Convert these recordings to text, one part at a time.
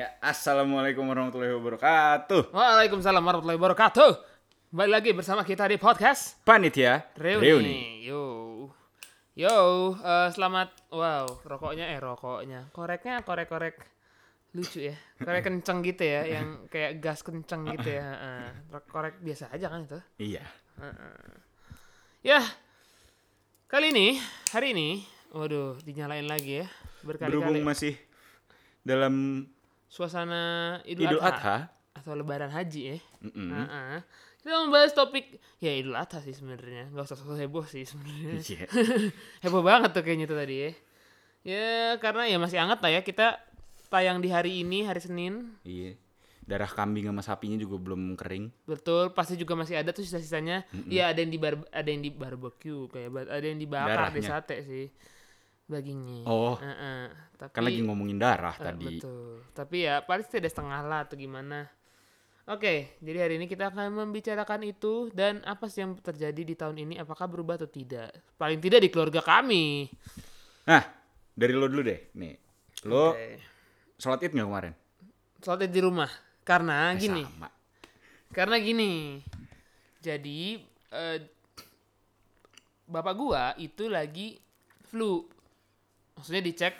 Ya, assalamualaikum warahmatullahi wabarakatuh. Waalaikumsalam warahmatullahi wabarakatuh. Balik lagi bersama kita di podcast Panitia Reuni. Yo. Yo, eh, selamat. Wow, rokoknya eh rokoknya. Koreknya korek-korek lucu ya. Korek kenceng gitu ya, yang kayak gas kenceng gitu ya. Heeh. korek biasa aja kan itu. Iya. Ya. Kali ini, hari ini, waduh, dinyalain lagi ya. Berhubung Berkali-kali. masih dalam Suasana Idul, Idul Adha, Adha, atau Lebaran Haji ya. mm-mm. Heeh. Kita mau bahas topik ya Idul Adha sih sebenarnya. Gak usah sosok heboh sih sebenarnya. Iya. heboh banget tuh kayaknya tuh tadi ya. Ya karena ya masih hangat lah ya kita tayang di hari ini hari Senin. Iya. Darah kambing sama sapinya juga belum kering. Betul, pasti juga masih ada tuh sisa-sisanya. Iya, ada yang di bar ada yang di barbecue kayak ada yang dibakar di Darahnya. sate sih. Dagingnya. Oh. Heeh. Tapi Kan lagi ngomongin darah Eh, tadi. Betul. Tapi ya paling ada setengah lah atau gimana. Oke, jadi hari ini kita akan membicarakan itu dan apa sih yang terjadi di tahun ini apakah berubah atau tidak. Paling tidak di keluarga kami. Nah, dari lo dulu deh. Nih. Lo Oke. sholat id nggak kemarin? Soalnya di rumah. Karena Eh, gini, Sama. karena gini. Jadi eh, bapak gua itu lagi flu. Maksudnya dicek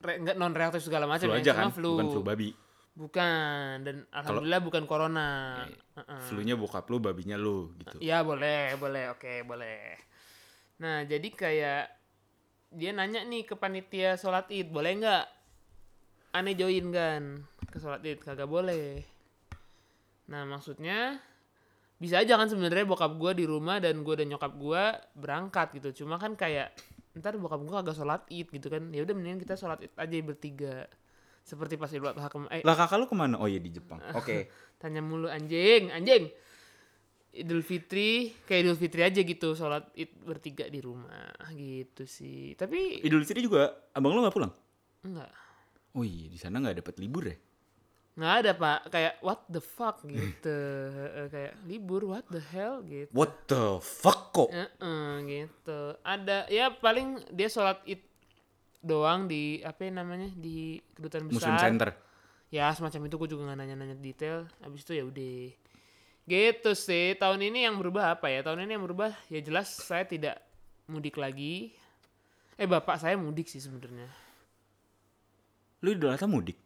re- non reaktif segala macam Flu ya, aja cuma kan? Bukan flu babi. Bukan dan alhamdulillah bukan corona. Heeh. Flunya bokap lu, babinya lu gitu. Ya boleh, boleh, oke boleh. Nah jadi kayak dia nanya nih ke panitia sholat id, boleh nggak? Aneh join kan ke sholat id, kagak boleh. Nah maksudnya bisa aja kan sebenarnya bokap gua di rumah dan gua dan nyokap gua berangkat gitu. Cuma kan kayak ntar bokap gua kagak sholat id gitu kan. Ya udah mendingan kita sholat id aja bertiga. Seperti pas Idul Adha kemarin. Eh, Lah kakak lu ke mana? Oh iya di Jepang. Oke. tanya mulu anjing anjing Idul Fitri kayak Idul Fitri aja gitu sholat id bertiga di rumah gitu sih tapi Idul Fitri juga abang lu nggak pulang? enggak Oh iya di sana nggak dapat libur ya? Nggak ada pak. Kayak what the fuck? gitu. Kayak libur what the hell? gitu. What the fuck kok? Gitu. Ada ya paling dia sholat id doang di apa ya namanya di kedutaan besar. Muslim Center. ya semacam itu gue juga nggak nanya-nanya detail. Abis itu ya udah. Gitu sih. Tahun ini yang berubah apa ya? Tahun ini yang berubah ya jelas saya tidak mudik lagi. Eh bapak saya mudik sih sebenarnya. Lu Idul Adha mudik?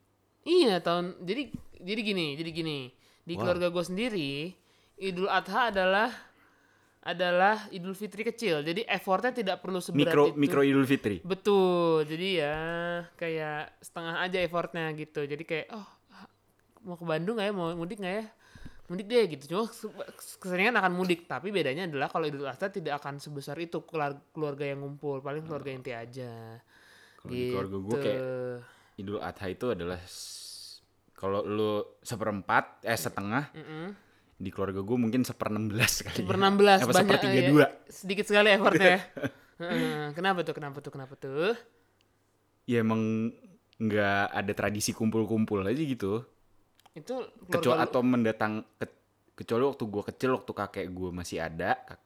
Iya tahun jadi jadi gini jadi gini di Wow. keluarga gue sendiri Idul Adha adalah adalah Idul Fitri kecil jadi effortnya tidak perlu seberat Mikro itu mikro Idul Fitri. Betul. Jadi ya kayak setengah aja effortnya gitu. Jadi kayak oh mau ke Bandung nggak ya? Mau mudik nggak ya? Mudik deh gitu. Cuma se- keseringan akan mudik. Tapi bedanya adalah kalau Idul Adha tidak akan sebesar itu keluar- keluarga yang ngumpul. Paling keluarga inti aja. Kalau di keluarga gue Gitu. kayak Idul Adha itu adalah kalau lu seperempat eh setengah Mm-mm. di keluarga gue mungkin seper enam belas kali. Per ya. 16 Apa banyak sepertiga ya. dua. Sedikit sekali effortnya. Heeh. kenapa tuh? Kenapa tuh? Kenapa tuh? Ya emang nggak ada tradisi kumpul-kumpul aja gitu. Itu Kecuali lu- atau mendatang ke- kecuali waktu gue kecil waktu kakek gue masih ada kak-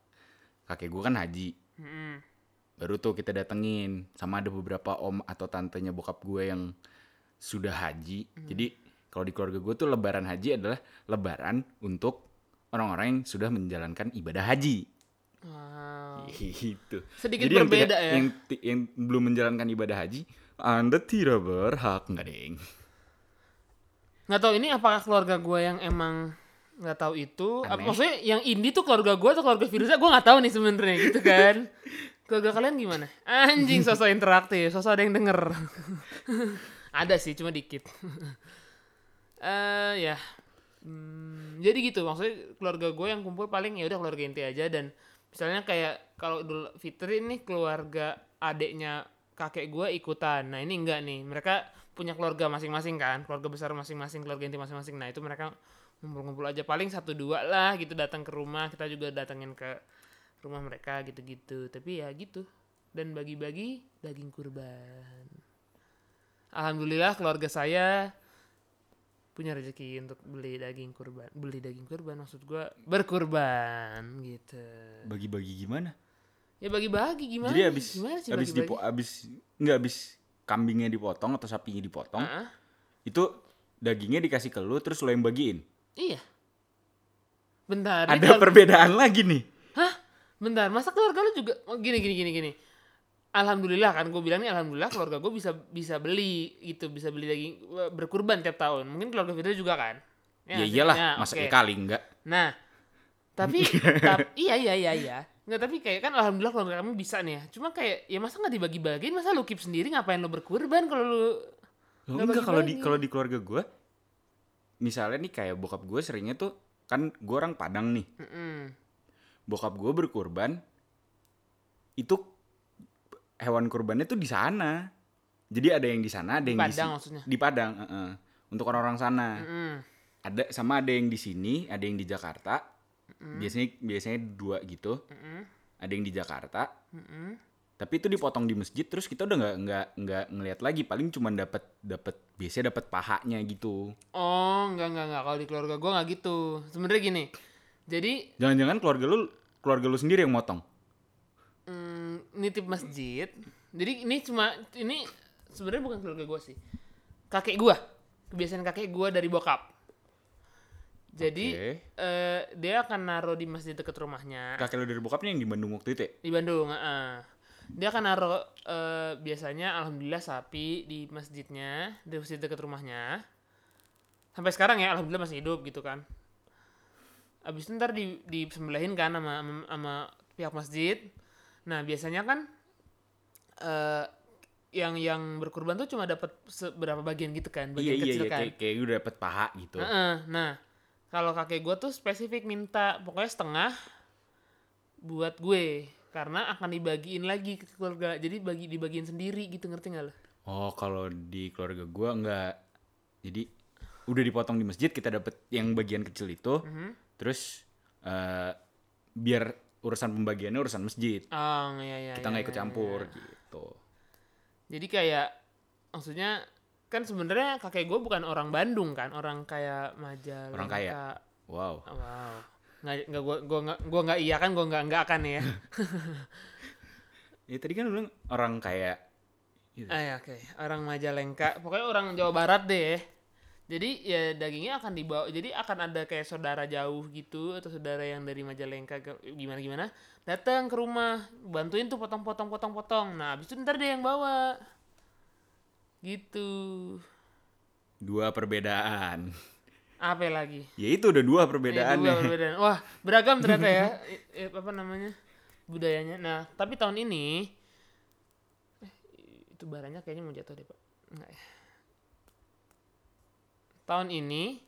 kakek gue kan haji Mm-mm. Baru tuh kita datengin sama ada beberapa om atau tantenya bokap gue yang sudah haji. Jadi kalau di keluarga gue tuh lebaran haji adalah lebaran untuk orang-orang yang sudah menjalankan ibadah haji. Wow. gitu. Sedikit jadi yang, berbeda tidak- ya. yang, yang belum menjalankan ibadah haji anda tidak berhak nggak deng. Nggak tahu ini apakah keluarga gue yang emang nggak tahu itu? Aneh. maksudnya yang ini tuh keluarga gue atau keluarga Firza? Gue nggak tahu nih sebenarnya gitu kan keluarga kalian gimana? Anjing sosok interaktif sosok ada yang denger. Ada sih cuma dikit. Eh ya. Hmm, jadi gitu maksudnya keluarga gue yang kumpul paling ya udah keluarga inti aja dan misalnya kayak kalau Idul Fitri nih keluarga adeknya kakek gue ikutan. Nah ini enggak nih mereka punya keluarga masing-masing kan keluarga besar masing-masing keluarga inti masing-masing. Nah itu mereka ngumpul-ngumpul aja paling satu dua lah gitu datang ke rumah kita juga datengin ke rumah mereka gitu-gitu tapi ya gitu dan bagi-bagi daging kurban alhamdulillah keluarga saya punya rezeki untuk beli daging kurban beli daging kurban maksud gua berkurban gitu bagi-bagi gimana ya bagi-bagi gimana jadi abis gimana sih abis dipo abis nggak abis kambingnya dipotong atau sapinya dipotong Ah, itu dagingnya dikasih ke lu terus lo yang bagiin. Iya. Bentar. Ada kalau- perbedaan lagi nih. Bentar, masa keluarga lu juga oh, gini gini gini gini. Alhamdulillah kan gue bilang nih alhamdulillah keluarga gue bisa bisa beli gitu, bisa beli daging eh, berkurban tiap tahun. Mungkin keluarga Firza juga kan? Ya, sih? iyalah, Ya, masa oke. ya kali enggak. Nah, tapi tap- iya iya iya iya. Nggak tapi kayak kan alhamdulillah keluarga kamu bisa nih ya. Cuma kayak ya masa nggak dibagi-bagiin, masa lu keep sendiri ngapain lu berkurban kalau lu Loh, Nggak enggak kalau di kalau di keluarga gue misalnya nih kayak bokap gue seringnya tuh kan gue orang Padang nih. Mm-mm. Bokap gue berkurban itu hewan kurbannya tuh di sana. Jadi ada yang di sana, ada yang di Padang si- maksudnya. di Padang, heeh. Untuk orang-orang sana. Mm-mm. Ada sama ada yang di sini, ada yang di Jakarta. Biasanya biasanya dua gitu. Mm-mm. Ada yang di Jakarta. Mm-mm. Tapi itu dipotong di masjid terus kita udah nggak nggak nggak ngelihat lagi paling cuma dapat dapat biasanya dapat pahanya gitu. Oh, enggak enggak enggak kalau di keluarga gue nggak gitu. Sebenarnya gini. Jadi Jangan-jangan keluarga lu keluarga lu sendiri yang motong. mm, nitip masjid. Jadi ini cuma ini sebenarnya bukan keluarga gue sih. Kakek gue. Kebiasaan kakek gue dari bokap. Jadi Oke. eh, dia akan naruh di masjid dekat rumahnya Kakek lu dari bokapnya yang di Bandung waktu itu ya? di Bandung. heeh. Dia akan naruh eh, biasanya alhamdulillah sapi di masjidnya, di masjid dekat rumahnya. Sampai sekarang ya alhamdulillah masih hidup gitu kan. Abis itu ntar di disembelihin kan sama, sama, sama pihak masjid. Nah biasanya kan eh yang yang berkurban tuh cuma dapat seberapa bagian gitu kan, Iya bagian iya kecil iya kan. kayak kayak udah dapat paha gitu. Heeh, Nah, kalau kakek gue tuh spesifik minta pokoknya setengah buat gue karena akan dibagiin lagi ke keluarga. Jadi bagi dibagiin sendiri gitu ngerti nggak lo? Oh, kalau di keluarga gua enggak. Jadi udah dipotong di masjid kita dapat yang bagian kecil itu. Mhm. Terus eh biar urusan pembagiannya urusan masjid. Oh iya iya. Kita iya, nggak ikut iya, campur iya. gitu. Jadi kayak maksudnya kan sebenarnya kakek gue bukan orang Bandung kan, orang kayak Majalengka. Orang kaya. Wow. Wow. Nggak nggak gue gue nggak gue nggak iya kan gue nggak nggak akan ya. Ya tadi kan bilang orang kayak gitu. Ah ya oke, orang Majalengka, pokoknya orang Jawa Barat deh. Jadi ya dagingnya akan dibawa, jadi akan ada kayak saudara jauh gitu atau saudara yang dari Majalengka gimana gimana, datang ke rumah, bantuin tuh potong-potong potong-potong. Nah, habis itu ntar dia yang bawa. Gitu. Dua perbedaan. Apa lagi? Ya itu udah dua Eh, perbedaannya. dua perbedaan. Wah, beragam ternyata ya. I- apa namanya? Budayanya. Nah, tapi tahun ini eh, itu barangnya kayaknya mau jatuh deh, Pak. Enggak ya. Tahun ini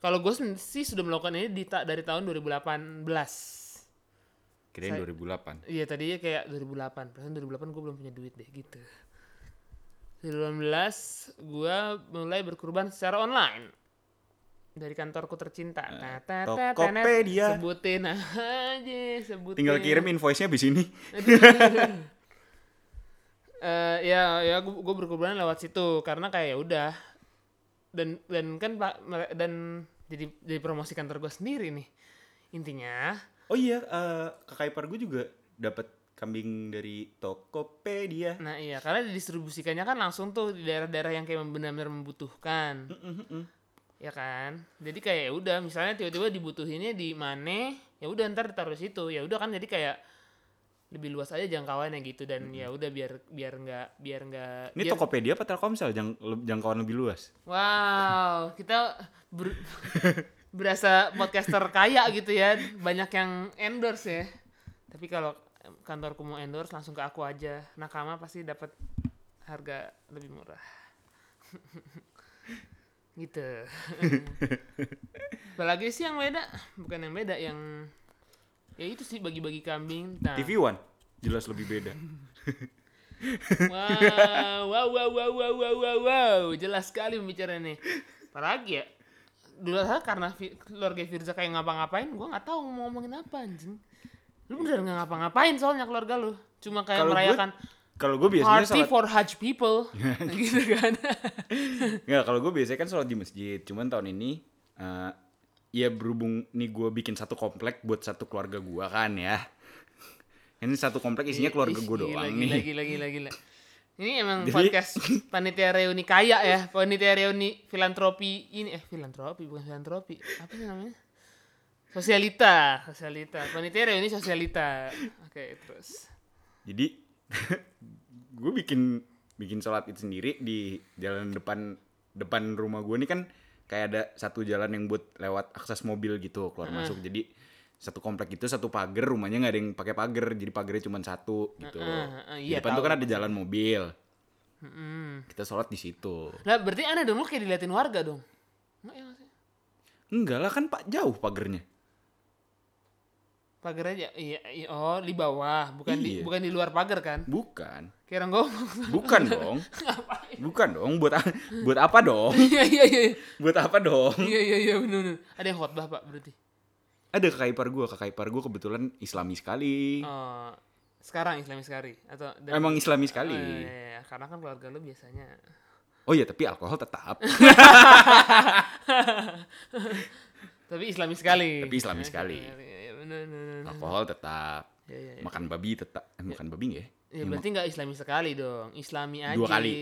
kalau gue sih sudah melakukan ini di dari tahun 2018. Kirain Saya- 2008. Iya tadinya kayak 2008. Perasaan 2008 gue belum punya duit deh gitu. 2018 gue mulai berkurban secara online dari kantorku tercinta. Ta- ta- ta- ta- net. Tokopedia. Sebutin aja, sebutin. Tinggal kirim invoice-nya di sini. Eh, ya ya gue gue berkurban lewat situ karena kayak ya udah dan dan kan pak dan jadi jadi promosi kantor gue sendiri nih intinya. Oh iya, eh, kakak ipar gue juga dapat kambing dari Tokopedia. nah iya karena didistribusikannya kan langsung tuh di daerah-daerah yang kayak benar-benar membutuhkan. Ya kan? Jadi kayak ya udah misalnya tiba-tiba dibutuhinnya di mana ya udah ntar ditaruh di situ. Ya udah kan jadi kayak lebih luas aja jangkauannya gitu dan ya udah biar biar nggak biar nggak Ini biar- Tokopedia apa Telkomsel jang, jangkauan lebih luas? Wow, kita ber- berasa podcaster kaya gitu ya, banyak yang endorse ya. Tapi kalau kantorku mau endorse langsung ke aku aja. Nakama pasti dapat harga lebih murah. gitu. Apalagi sih yang beda? Bukan yang beda, yang ya itu sih bagi-bagi kambing. Nah, TV One jelas lebih beda. Wow, wow, wow, wow, wow, wow, wow, wow. Jelas sekali pembicaraan nih. Apalagi ya? Dulu karena keluarga Firza kayak ngapa-ngapain, gua nggak tahu mau ngomongin apa anjing. Lu beneran nggak ngapa-ngapain soalnya keluarga lu. Cuma kayak gue merayakan Kalau gue biasanya party sholat, for Hajj people. gitu kan. nggak kalau gue biasanya kan sholat di masjid. Cuman tahun ini eh ya berhubung nih gue bikin satu komplek buat satu keluarga gue kan ya. Ini satu komplek isinya keluarga gue doang gila, nih. Gila, gila, gila. Ini emang Jadi- podcast panitia reuni kaya ya, panitia reuni filantropi ini eh filantropi bukan filantropi. Apa sih namanya? Sosialita, sosialita. Panitia reuni sosialita. Oke, terus. Jadi gue bikin bikin sholat id sendiri di jalan depan depan rumah gue ini kan kayak ada satu jalan yang buat lewat akses mobil gitu keluar masuk. Jadi satu komplek itu satu pagar rumahnya nggak ada yang pakai pagar jadi pagarnya cuma satu gitu. Heeh, di iya, depan tuh kan ada jalan mobil. Mm-mm. Kita sholat di situ. Nah, berarti aneh dong lu kayak diliatin warga dong. Ya? Enggak lah kan pak jauh pagernya. Pagar aja. Iya, iya, oh di bawah, bukan di Iya. bukan di luar pagar kan? Bukan. Kira gue Bukan dong. Bukan dong. Buat buat apa dong? Iya iya iya. buat apa dong? Iya iya iya benar benar. Ada yang khotbah, Pak, berarti. Ada kakak ipar gue, kakak ipar gue kebetulan islami sekali. Oh, sekarang Islami sekali atau dan- Emang islami Oh, sekali. iya, iya, iya. karena kan keluarga lu biasanya Oh iya, tapi alkohol tetap. tapi Islami sekali. Tapi Islami sekali. Iya, iya, iya, alkohol tetap. Iya, iya, iya. Makan babi tetap. Eh, makan babi nggak ya? Ya, berarti nggak Islami sekali dong. Islami aja. Dua kali.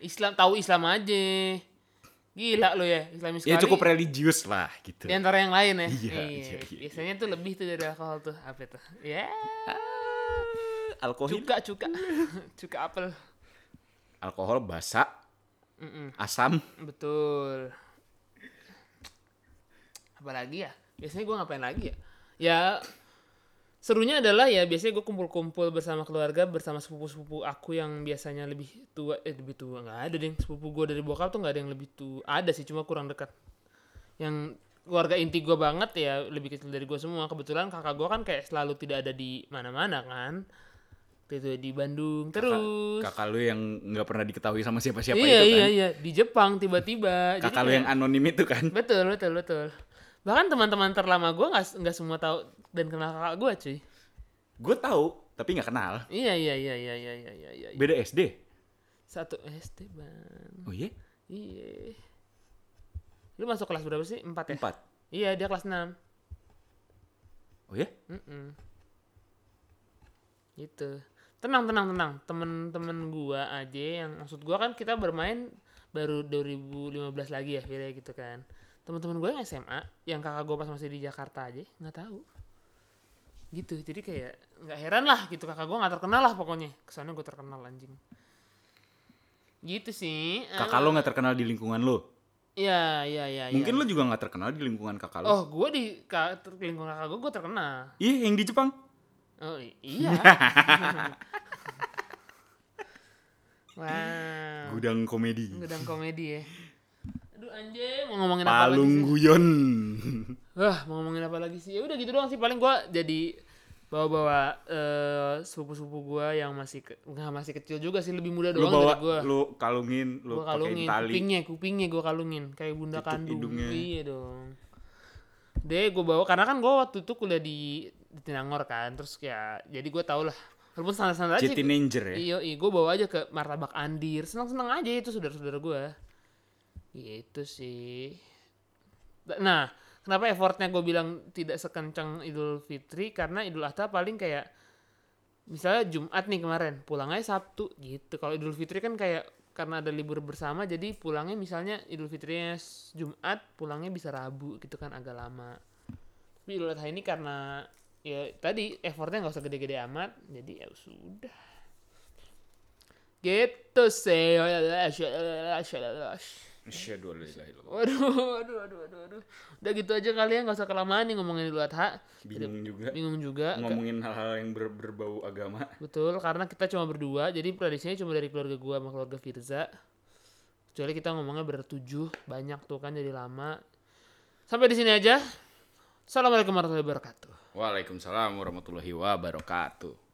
Islam tahu Islam aja. Gila lo ya, Islami sekali. Ya cukup religius lah gitu. Di antara yang lain ya. Iya, iya, iya. Biasanya tuh lebih tuh dari alkohol tuh. Apa tuh? Ya. Alkohol, Cuka, cuka. cuka apel. alkohol basa, Mm-mm. asam. Betul. Apalagi ya? Biasanya gue ngapain lagi ya? Ya serunya adalah ya biasanya gue kumpul-kumpul bersama keluarga bersama sepupu-sepupu aku yang biasanya lebih tua eh lebih tua. Nggak ada deh sepupu gue dari bokap tuh nggak ada yang lebih tua ada sih cuma kurang dekat. Yang keluarga inti gue banget ya lebih kecil dari gue semua. Kebetulan kakak gue kan kayak selalu tidak ada di mana-mana kan. Itu di Bandung terus. Kakak lu yang nggak pernah diketahui sama siapa-siapa iya itu iya kan. iya. Di Jepang tiba-tiba. Jadi Kakak lu kayak- yang anonim itu kan. betul betul betul bahkan teman-teman terlama gue nggak nggak semua tahu dan kenal kakak gue cuy Gue tahu, tapi nggak kenal. iya iya iya iya iya iya iya iya Beda SD. satu SD bang Oh iya? iya lu masuk kelas berapa sih empat ya Empat. iya dia kelas enam Oh iya? Mm-mm. gitu tenang tenang tenang temen-temen gua aja yang maksud gua kan kita bermain baru 2015 lagi ya kira gitu kan teman-teman gue yang SMA yang kakak gue pas masih di Jakarta aja nggak tahu gitu jadi kayak nggak heran lah gitu kakak gue nggak terkenal lah pokoknya kesannya gue terkenal anjing gitu sih Kakak lu nggak terkenal di lingkungan lu. iya iya iya iya. Mungkin lu juga nggak terkenal di lingkungan kakak lu. oh gue di ka, ter- lingkungan kakak gue gue terkenal Iya, yang di Jepang. Oh iya. wow. Gudang komedi. Gudang komedi ya. Anjing, mau ngomongin apa lagi Palung sih? guyon. Wah, mau ngomongin apa lagi sih? Ya udah gitu doang sih paling gua jadi bawa-bawa eh sepupu-sepupu gua yang masih ke, nggak masih kecil juga sih lebih muda Lu doang bawa, dari gua. lu kalungin, lu gua kalungin tali. kupingnya, kupingnya gua kalungin kayak bunda Tutup kandung. hidungnya. Iya dong. Deh gua bawa karena kan gua waktu itu kuliah di, di Tinangor kan, terus ya jadi gua tau lah. Walaupun standar-standar aja. Jadi teenager ya. Iya, iya gue bawa aja ke martabak andir. Senang-senang aja itu saudara-saudara gue. Gitu sih. Nah, kenapa effortnya gue bilang tidak sekencang Idul Fitri? Karena Idul Adha paling kayak misalnya Jumat nih kemarin, pulangnya Sabtu gitu. Kalau Idul Fitri kan kayak karena ada libur bersama, jadi pulangnya misalnya Idul Fitrinya Jumat, pulangnya bisa Rabu gitu kan agak lama. Tapi Idul Adha ini karena ya tadi effortnya nggak usah gede-gede amat, jadi ya sudah. Gitu sih. Asyhadu illallah. Waduh, waduh, waduh, waduh, waduh. Udah gitu aja kali ya, nggak usah kelamaan nih ngomongin Idul Adha. Bingung juga Bingung juga. ngomongin hal-hal yang ber- berbau agama. Betul, karena kita cuma berdua, jadi prediksinya cuma dari keluarga gua sama keluarga Firza. Kecuali kita ngomongnya bertujuh, banyak tuh kan jadi lama. Sampai di sini aja. Assalamualaikum warahmatullahi wabarakatuh. Waalaikumsalam warahmatullahi wabarakatuh.